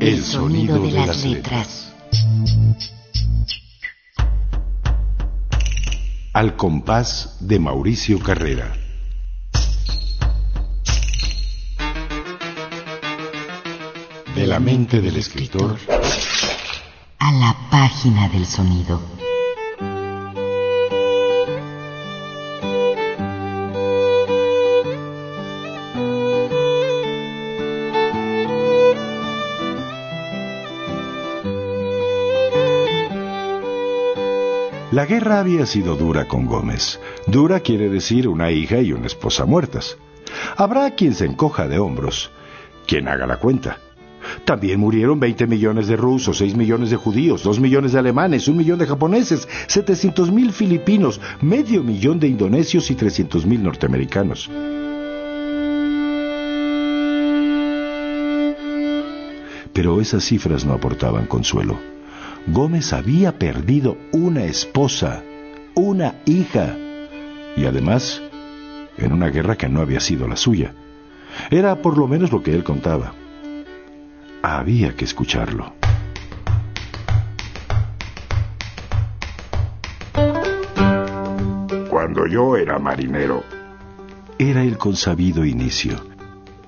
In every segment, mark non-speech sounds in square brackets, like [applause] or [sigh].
El sonido de las letras. Al compás de Mauricio Carrera. Mente del escritor A la página del sonido. La guerra había sido dura con Gómez. Dura quiere decir una hija y una esposa muertas. Habrá quien se encoja de hombros, quien haga la cuenta. También murieron 20 millones de rusos, 6 millones de judíos, 2 millones de alemanes, 1 millón de japoneses, 700 mil filipinos, medio millón de indonesios y 300 mil norteamericanos. Pero esas cifras no aportaban consuelo. Gómez había perdido una esposa, una hija, y además en una guerra que no había sido la suya. Era por lo menos lo que él contaba. Había que escucharlo. Cuando yo era marinero, Era el consabido inicio.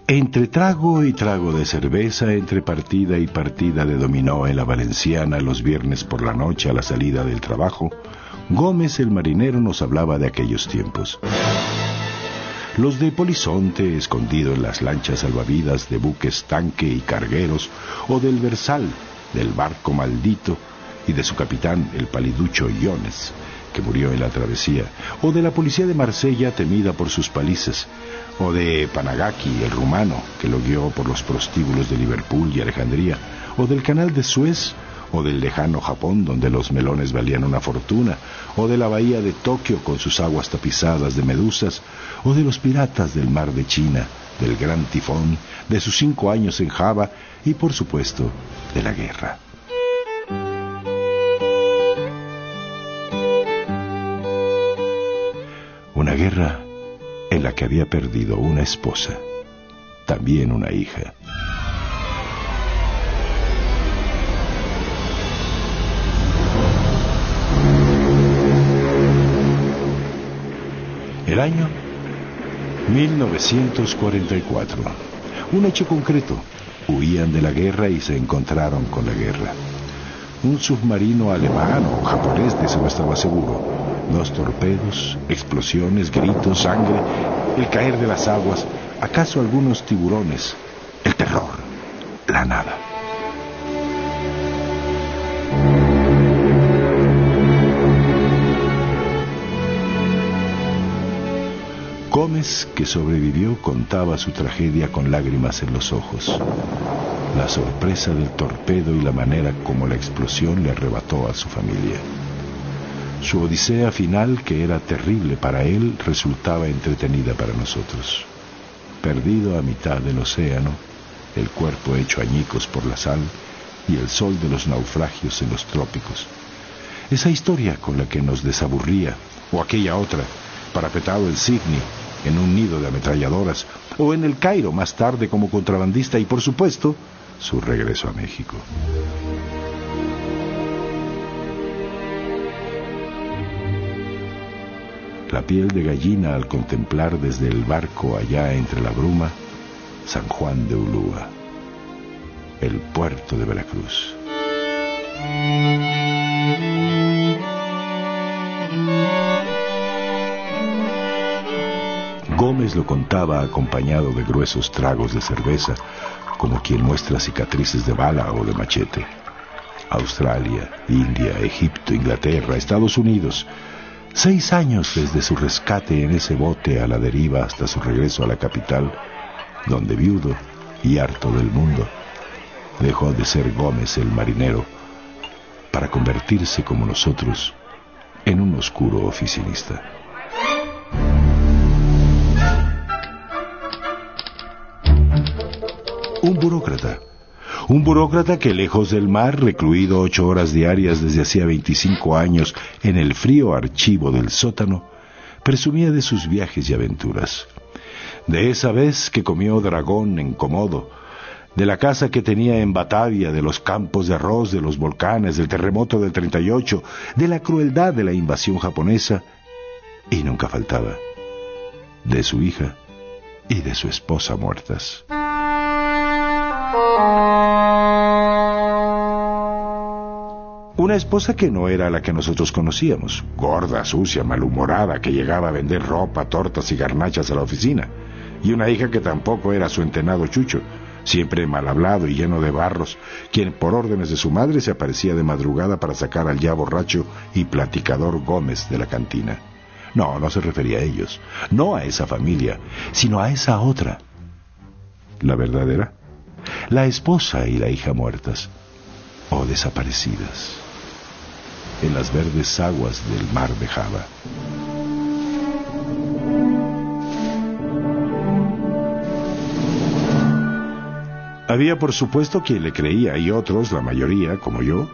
Entre trago y trago de cerveza, entre partida y partida de dominó en la Valenciana los viernes por la noche a la salida del trabajo, Gómez el marinero nos hablaba de aquellos tiempos. Los de Polizonte, escondido en las lanchas salvavidas de buques tanque y cargueros, o del Versal, del barco maldito, y de su capitán, el paliducho Iones, que murió en la travesía, o de la policía de Marsella temida por sus palizas, o de Panagaki, el rumano, que lo guió por los prostíbulos de Liverpool y Alejandría, o del canal de Suez, o del lejano Japón, donde los melones valían una fortuna, o de la bahía de Tokio con sus aguas tapizadas de medusas, o de los piratas del mar de China, del gran tifón, de sus cinco años en Java y, por supuesto, de la guerra. Una guerra en la que había perdido una esposa, también una hija. El año 1944. Un hecho concreto. Huían de la guerra y se encontraron con la guerra. Un submarino alemán o japonés, de eso no estaba seguro. Dos torpedos, explosiones, gritos, sangre, el caer de las aguas, acaso algunos tiburones, el terror, Que sobrevivió, contaba su tragedia con lágrimas en los ojos. La sorpresa del torpedo y la manera como la explosión le arrebató a su familia. Su odisea final, que era terrible para él, resultaba entretenida para nosotros. Perdido a mitad del océano, el cuerpo hecho añicos por la sal y el sol de los naufragios en los trópicos. Esa historia con la que nos desaburría, o aquella otra, parapetado en Sydney, en un nido de ametralladoras, o en el Cairo más tarde como contrabandista y por supuesto su regreso a México. La piel de gallina al contemplar desde el barco allá entre la bruma San Juan de Ulúa, el puerto de Veracruz. Gómez lo contaba acompañado de gruesos tragos de cerveza, como quien muestra cicatrices de bala o de machete. Australia, India, Egipto, Inglaterra, Estados Unidos. Seis años desde su rescate en ese bote a la deriva hasta su regreso a la capital, donde viudo y harto del mundo, dejó de ser Gómez el marinero para convertirse como nosotros en un oscuro oficinista. Un burócrata, Un burócrata que lejos del mar, recluido ocho horas diarias desde hacía 25 años en el frío archivo del sótano, presumía de sus viajes y aventuras. De esa vez que comió dragón en Comodo, de la casa que tenía en Batavia, de los campos de arroz, de los volcanes, del terremoto del 38, de la crueldad de la invasión japonesa, y nunca faltaba, de su hija y de su esposa muertas. Una esposa que no era la que nosotros conocíamos, gorda, sucia, malhumorada, que llegaba a vender ropa, tortas y garnachas a la oficina, y una hija que tampoco era su entenado chucho, siempre mal hablado y lleno de barros, quien por órdenes de su madre se aparecía de madrugada para sacar al ya borracho y platicador Gómez de la cantina. No, no se refería a ellos, no a esa familia, sino a esa otra. La verdadera, la esposa y la hija muertas o desaparecidas en las verdes aguas del mar de Java. Había por supuesto quien le creía y otros, la mayoría, como yo,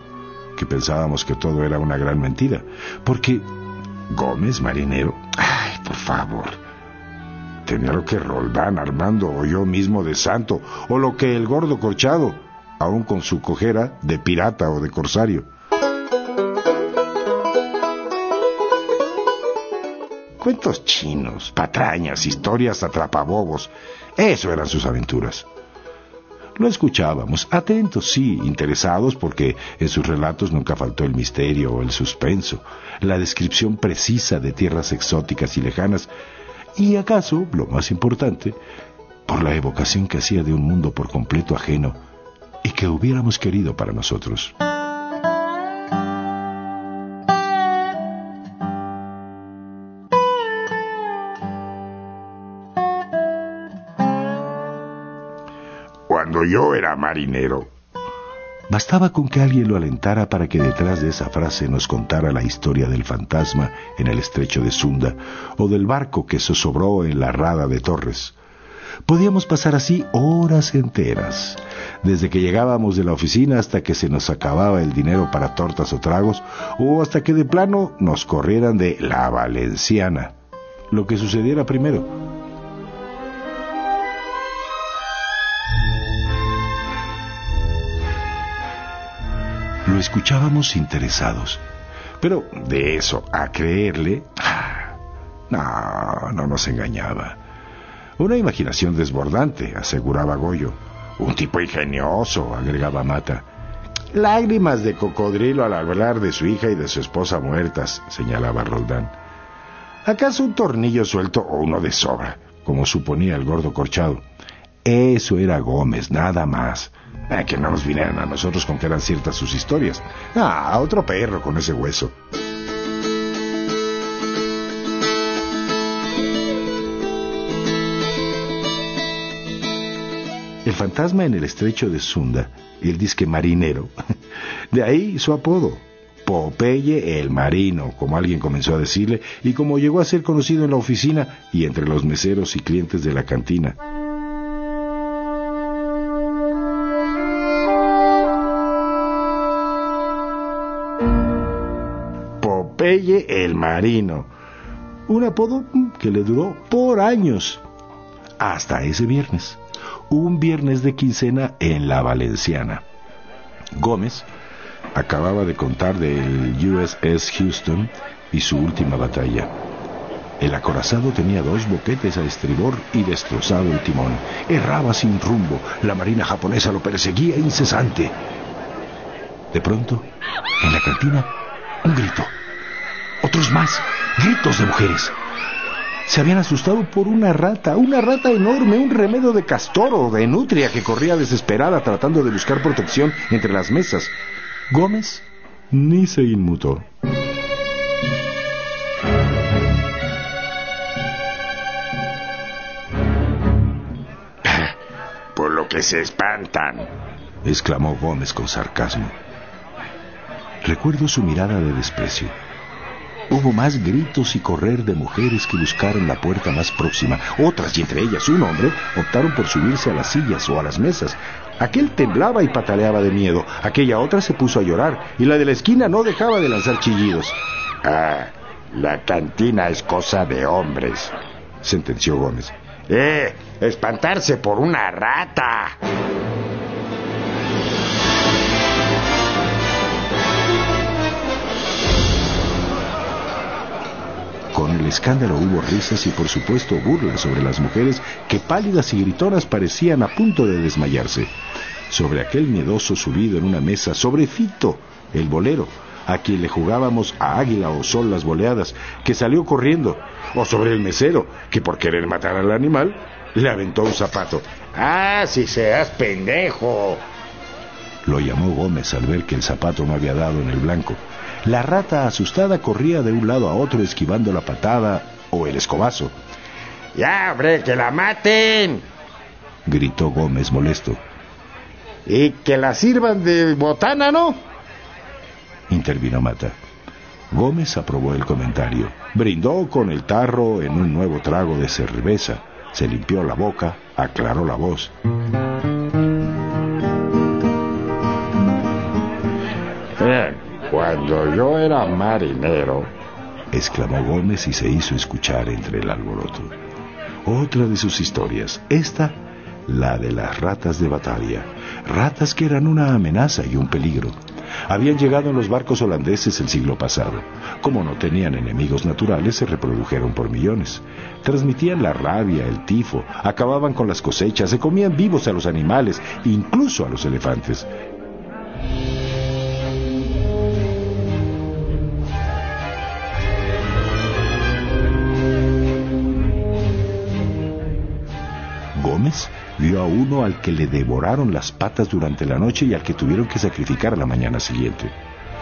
que pensábamos que todo era una gran mentira, porque Gómez, marinero, ay, por favor, tenía lo que Roldán, Armando o yo mismo de santo, o lo que el gordo corchado, aún con su cojera de pirata o de corsario. Cuentos chinos, patrañas, historias atrapabobos, eso eran sus aventuras. Lo escuchábamos, atentos, sí, interesados, porque en sus relatos nunca faltó el misterio el suspenso, la descripción precisa de tierras exóticas y lejanas, y acaso, lo más importante, por la evocación que hacía de un mundo por completo ajeno y que hubiéramos querido para nosotros. Yo era marinero. Bastaba con que alguien lo alentara para que detrás de esa frase nos contara la historia del fantasma en el estrecho de Sunda o del barco que zozobró en la rada de Torres. Podíamos pasar así horas enteras, desde que llegábamos de la oficina hasta que se nos acababa el dinero para tortas o tragos, o hasta que de plano nos corrieran de la Valenciana. Lo que sucediera primero. Escuchábamos interesados. Pero de eso a creerle, [sighs] no, no nos engañaba. Una imaginación desbordante, aseguraba Goyo. Un tipo ingenioso, agregaba Mata. Lágrimas de cocodrilo al hablar de su hija y de su esposa muertas, señalaba Roldán. ¿Acaso un tornillo suelto o uno de sobra, como suponía el gordo corchado? Eso era Gómez, nada más. Ah, que no nos vinieran a nosotros con que eran ciertas sus historias. Ah, otro perro con ese hueso. El fantasma en el estrecho de Sunda, el disque marinero, [laughs] de ahí su apodo, Popeye el marino, como alguien comenzó a decirle, y como llegó a ser conocido en la oficina y entre los meseros y clientes de la cantina. El marino, un apodo que le duró por años, hasta ese viernes un viernes de quincena en la Valenciana. Gómez acababa de contar del USS Houston y su última batalla. El acorazado tenía dos boquetes a estribor y destrozado el timón. Erraba sin rumbo. La marina japonesa lo perseguía incesante. De pronto, en la cantina, un grito. Más. Gritos de mujeres se habían asustado por una rata, una rata enorme, un remedio de castor o de nutria que corría desesperada tratando de buscar protección entre las mesas. Gómez ni se inmutó. [laughs] Por lo que se espantan, exclamó Gómez con sarcasmo. Recuerdo su mirada de desprecio Hubo más gritos y correr de mujeres que buscaron la puerta más próxima. Otras, y entre ellas un hombre, optaron por subirse a las sillas o a las mesas. Aquel temblaba y pataleaba de miedo. Aquella otra se puso a llorar. Y la de la esquina no dejaba de lanzar chillidos. Ah, la cantina es cosa de hombres, sentenció Gómez. ¡Eh! ¡Espantarse por una rata! Con el escándalo hubo risas y por supuesto burlas sobre las mujeres que pálidas y gritonas parecían a punto de desmayarse. Sobre aquel miedoso subido en una mesa, sobre Fito, el bolero, a quien le jugábamos a águila o sol las boleadas, que salió corriendo, o sobre el mesero, que por querer matar al animal, le aventó un zapato. ¡Ah, si seas pendejo! Lo llamó Gómez al ver que el zapato no había dado en el blanco. La rata asustada corría de un lado a otro esquivando la patada o el escobazo. ¡Ya, hombre, que la maten! gritó Gómez molesto. Y que la sirvan de botana, ¿no? intervino Mata. Gómez aprobó el comentario. Brindó con el tarro en un nuevo trago de cerveza. Se limpió la boca, aclaró la voz. Cuando yo era marinero, exclamó Gómez y se hizo escuchar entre el alboroto. Otra de sus historias, esta, la de las ratas de batalla, ratas que eran una amenaza y un peligro. Habían llegado en los barcos holandeses el siglo pasado. Como no tenían enemigos naturales, se reprodujeron por millones. Transmitían la rabia, el tifo, acababan con las cosechas, se comían vivos a los animales, incluso a los elefantes. Vio a uno al que le devoraron las patas durante la noche y al que tuvieron que sacrificar la mañana siguiente.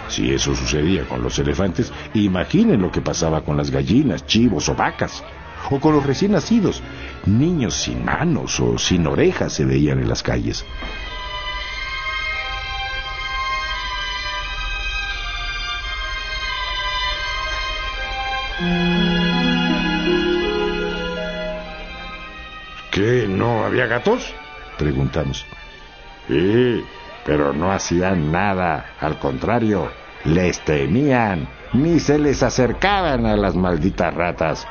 Si eso sucedía con los elefantes, imaginen lo que pasaba con las gallinas, chivos o vacas, o con los recién nacidos. Niños sin manos o sin orejas se veían en las calles. Había gatos? Preguntamos. Sí, pero no hacían nada. Al contrario, les temían. Ni se les acercaban a las malditas ratas.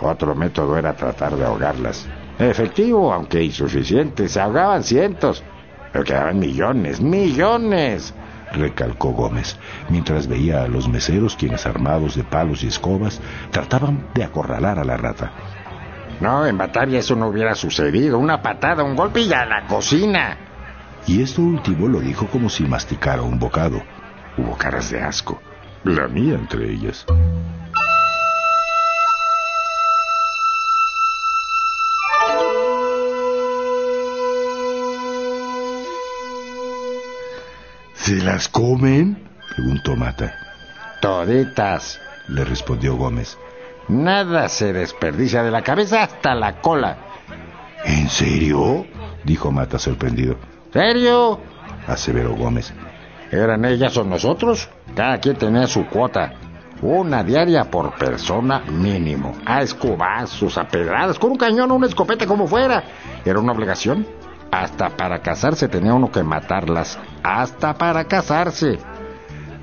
Otro método era tratar de ahogarlas. Efectivo, aunque insuficiente. Se ahogaban cientos. Pero quedaban millones, millones recalcó Gómez, mientras veía a los meseros quienes armados de palos y escobas trataban de acorralar a la rata. No, en batalla eso no hubiera sucedido. Una patada, un golpe y a la cocina. Y esto último lo dijo como si masticara un bocado. Hubo caras de asco, la mía entre ellas. ¿Se las comen? preguntó Mata. Toditas, le respondió Gómez. Nada se desperdicia de la cabeza hasta la cola. ¿En serio? dijo Mata sorprendido. ¿Serio? aseveró Gómez. ¿Eran ellas o nosotros? Cada quien tenía su cuota. Una diaria por persona mínimo. A escobazos, a pedradas, con un cañón o una escopeta como fuera. Era una obligación. Hasta para casarse tenía uno que matarlas. Hasta para casarse.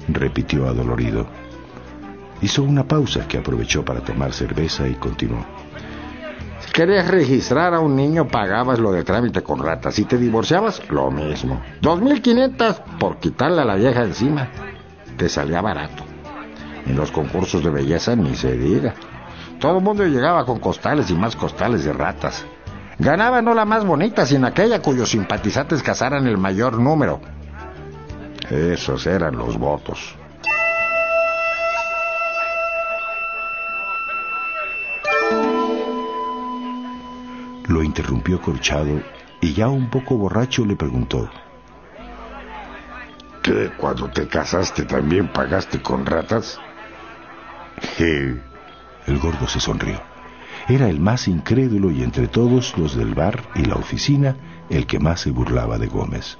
Repitió adolorido. Hizo una pausa que aprovechó para tomar cerveza y continuó. Si querías registrar a un niño, pagabas lo de trámite con rata. Si te divorciabas, lo mismo. 2.500 por quitarle a la vieja encima. Te salía barato. En los concursos de belleza ni se diga. Todo el mundo llegaba con costales y más costales de ratas. Ganaba no la más bonita, sino aquella cuyos simpatizantes cazaran el mayor número. Esos eran los votos. Interrumpió Corchado y ya un poco borracho le preguntó. ¿Qué? ¿Cuando te casaste también pagaste con ratas? El gordo se sonrió. Era el más incrédulo y entre todos los del bar y la oficina el que más se burlaba de Gómez.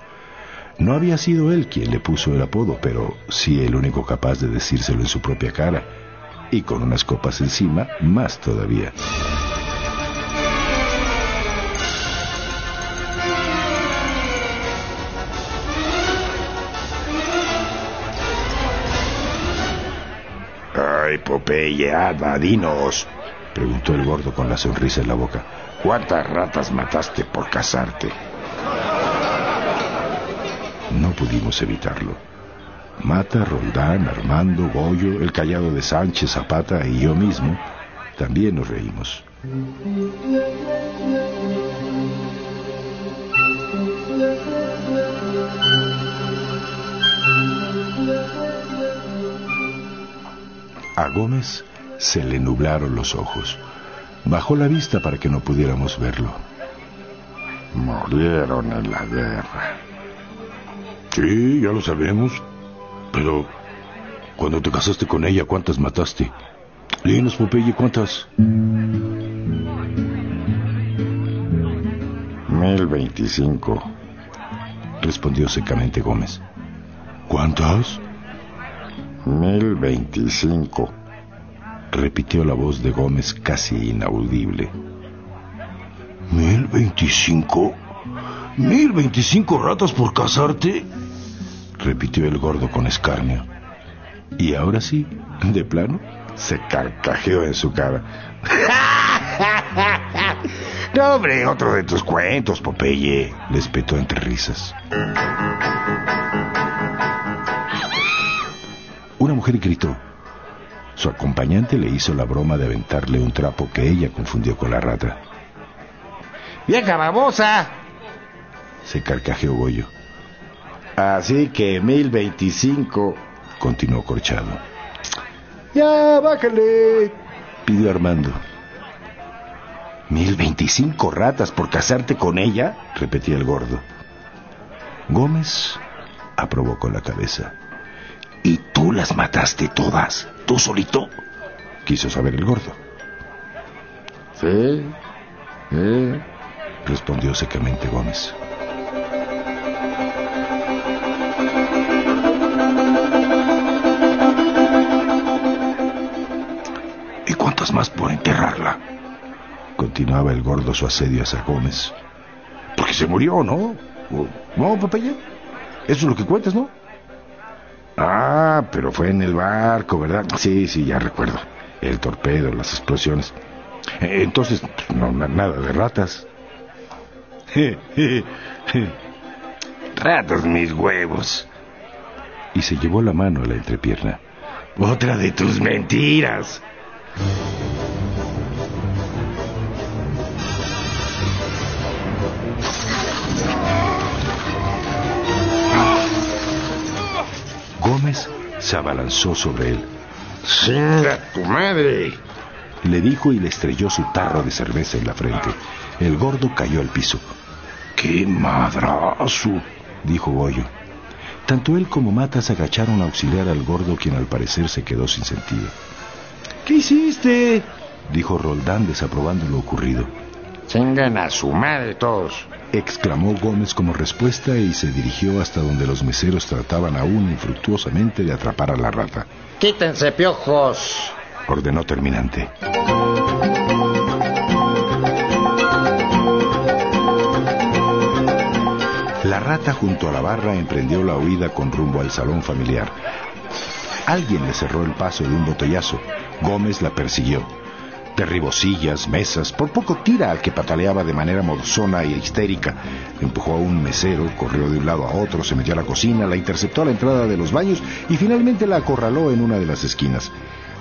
No había sido él quien le puso el apodo, pero sí el único capaz de decírselo en su propia cara. Y con unas copas encima, más todavía. Popeye, dinos, preguntó el gordo con la sonrisa en la boca. ¿Cuántas ratas mataste por casarte? No pudimos evitarlo. Mata, Roldán, Armando, Goyo, el callado de Sánchez, Zapata y yo mismo también nos reímos. A Gómez se le nublaron los ojos. Bajó la vista para que no pudiéramos verlo. Murieron en la guerra. Sí, ya lo sabemos. Pero, cuando te casaste con ella, ¿cuántas mataste? Dinos, Popeye, ¿cuántas? Mil veinticinco. Respondió secamente Gómez. ¿Cuántas? Mil veinticinco. Repitió la voz de Gómez casi inaudible. ¿Mil veinticinco? ¿Mil veinticinco ratas por casarte? Repitió el gordo con escarnio. Y ahora sí, de plano, se carcajeó en su cara. [laughs] no, hombre, otro de tus cuentos, Popeye. Le espetó entre risas. Mujer gritó. Su acompañante le hizo la broma de aventarle un trapo que ella confundió con la rata. ¡Vieja babosa! Se carcajeó Goyo. Así que mil veinticinco, continuó Corchado. Ya, bájale, pidió Armando. ¿Mil veinticinco ratas por casarte con ella? repetía el gordo. Gómez aprobó con la cabeza. ¿Y tú las mataste todas? ¿Tú solito? Quiso saber el gordo. Sí, sí, respondió secamente Gómez. ¿Y cuántas más por enterrarla? Continuaba el gordo su asedio hacia Gómez. Porque se murió, ¿no? ¿No, Popeye? Eso es lo que cuentas, ¿no? Ah, pero fue en el barco, ¿verdad? Sí, sí, ya recuerdo. El torpedo, las explosiones. Entonces, no, nada de ratas. [laughs] ratas mis huevos. Y se llevó la mano a la entrepierna. Otra de tus mentiras. Gómez se abalanzó sobre él. ¡Singa tu madre! Le dijo y le estrelló su tarro de cerveza en la frente. El gordo cayó al piso. ¡Qué madrazo! dijo Goyo. Tanto él como Mata se agacharon a auxiliar al gordo, quien al parecer se quedó sin sentido. ¿Qué hiciste? dijo Roldán desaprobando lo ocurrido. Chingan a su madre todos, exclamó Gómez como respuesta y se dirigió hasta donde los meseros trataban aún infructuosamente de atrapar a la rata. Quítense piojos, ordenó terminante. La rata junto a la barra emprendió la huida con rumbo al salón familiar. Alguien le cerró el paso de un botellazo. Gómez la persiguió. Derribó sillas, mesas, por poco tira al que pataleaba de manera morzona y histérica. Empujó a un mesero, corrió de un lado a otro, se metió a la cocina, la interceptó a la entrada de los baños y finalmente la acorraló en una de las esquinas.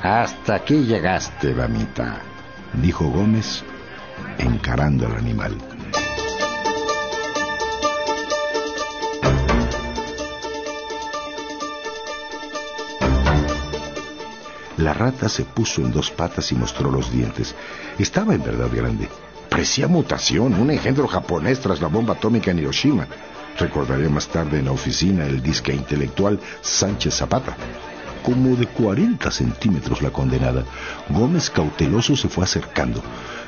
Hasta aquí llegaste, damita, dijo Gómez, encarando al animal. La rata se puso en dos patas y mostró los dientes. Estaba en verdad grande. Parecía mutación, un engendro japonés tras la bomba atómica en Hiroshima. Recordaré más tarde en la oficina el disque intelectual Sánchez Zapata. Como de 40 centímetros la condenada. Gómez cauteloso se fue acercando.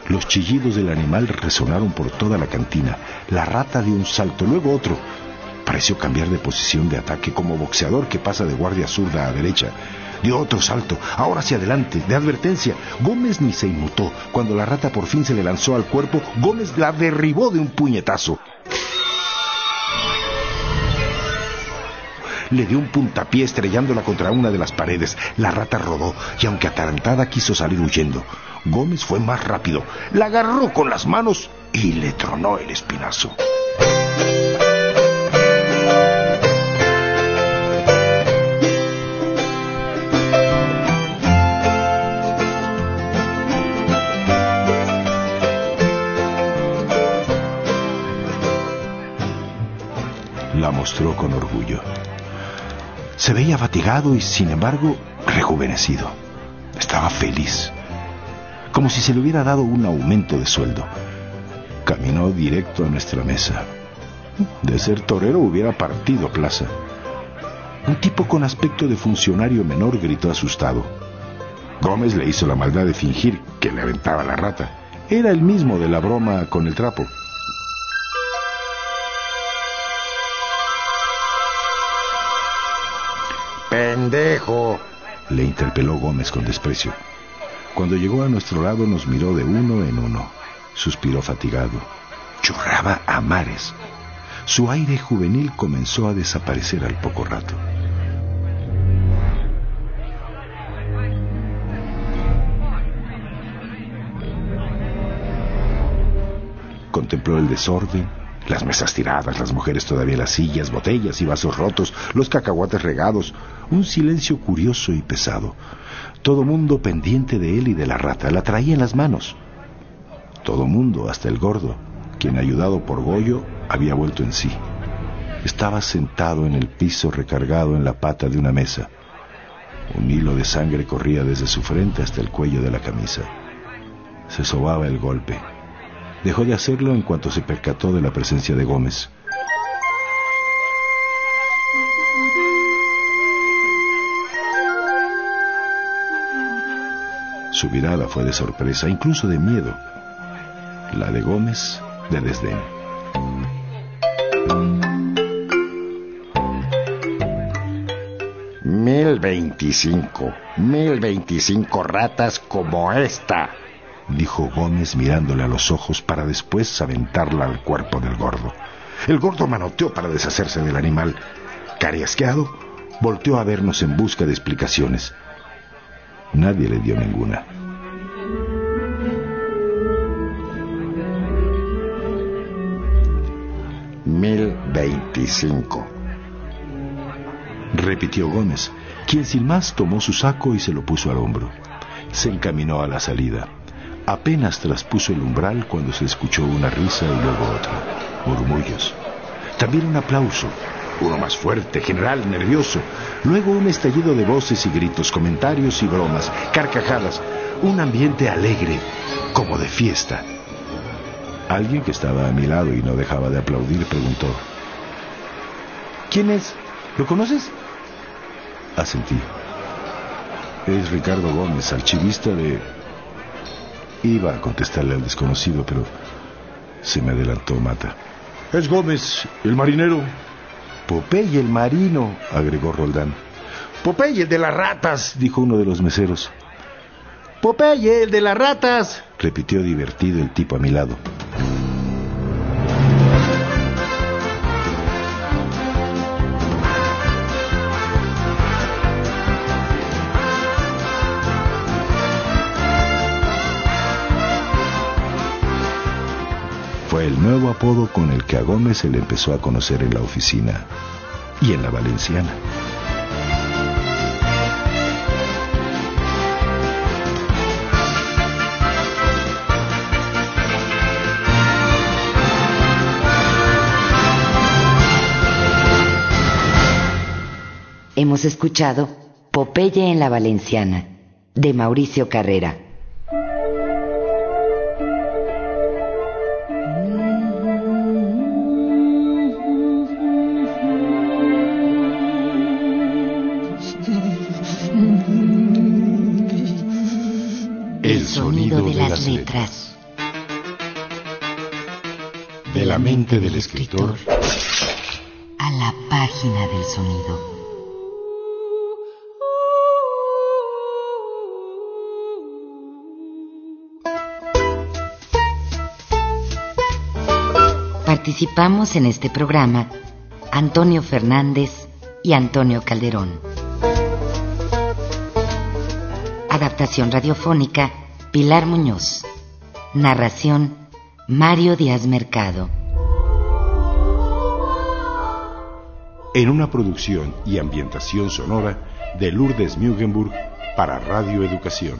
Los chillidos del animal resonaron por toda la cantina. La rata dio un salto, luego otro. pareció cambiar de posición de ataque como boxeador que pasa de guardia zurda a derecha. Dio otro salto, ahora hacia adelante, de advertencia. Gómez ni se inmutó. Cuando la rata por fin se le lanzó al cuerpo, Gómez la derribó de un puñetazo. Le dio un puntapié estrellándola contra una de las paredes. La rata rodó y aunque atarantada quiso salir huyendo. Gómez fue más rápido. La agarró con las manos y le tronó el espinazo. Mostró con orgullo. Se veía fatigado y sin embargo rejuvenecido. Estaba feliz, como si se le hubiera dado un aumento de sueldo. Caminó directo a nuestra mesa. De ser torero hubiera partido plaza. Un tipo con aspecto de funcionario menor gritó asustado. Gómez le hizo la maldad de fingir que le aventaba la rata. Era el mismo de la broma con el trapo. Pendejo. Le interpeló Gómez con desprecio. Cuando llegó a nuestro lado nos miró de uno en uno. Suspiró fatigado. Chorraba a mares. Su aire juvenil comenzó a desaparecer al poco rato. Contempló el desorden, las mesas tiradas, las mujeres todavía las sillas, botellas y vasos rotos, los cacahuates regados, un silencio curioso y pesado. Todo mundo pendiente de él y de la rata, la traía en las manos. Todo mundo, hasta el gordo, quien ayudado por Goyo había vuelto en sí. Estaba sentado en el piso recargado en la pata de una mesa. Un hilo de sangre corría desde su frente hasta el cuello de la camisa. Se sobaba el golpe. Dejó de hacerlo en cuanto se percató de la presencia de Gómez. Su mirada fue de sorpresa, incluso de miedo. La de Gómez, de desdén. Mil veinticinco. Mil veinticinco ratas como esta dijo Gómez mirándole a los ojos para después aventarla al cuerpo del gordo. El gordo manoteó para deshacerse del animal. Cariasqueado, volteó a vernos en busca de explicaciones. Nadie le dio ninguna. Mil veinticinco. Repitió Gómez, quien sin más tomó su saco y se lo puso al hombro. Se encaminó a la salida. Apenas traspuso el umbral cuando se escuchó una risa y luego otra, murmullos. También un aplauso, uno más fuerte, general, nervioso. Luego un estallido de voces y gritos, comentarios y bromas, carcajadas. Un ambiente alegre, como de fiesta. Alguien que estaba a mi lado y no dejaba de aplaudir preguntó. ¿Quién es? ¿Lo conoces? Asentí. Es Ricardo Gómez, archivista de Iba a contestarle al desconocido, pero se me adelantó Mata. Es Gómez, el marinero. Popeye el marino, agregó Roldán. Popeye el de las ratas, dijo uno de los meseros. Popeye el de las ratas, repitió divertido el tipo a mi lado. Nuevo apodo con el que a Gómez se le empezó a conocer en la oficina y en la valenciana. Hemos escuchado Popeye en la Valenciana, de Mauricio Carrera. De la mente del escritor a la página del sonido. Participamos en este programa Antonio Fernández y Antonio Calderón. Adaptación radiofónica Pilar Muñoz. Narración Mario Díaz Mercado. En una producción y ambientación sonora de Lourdes Mugenburg para Radio Educación.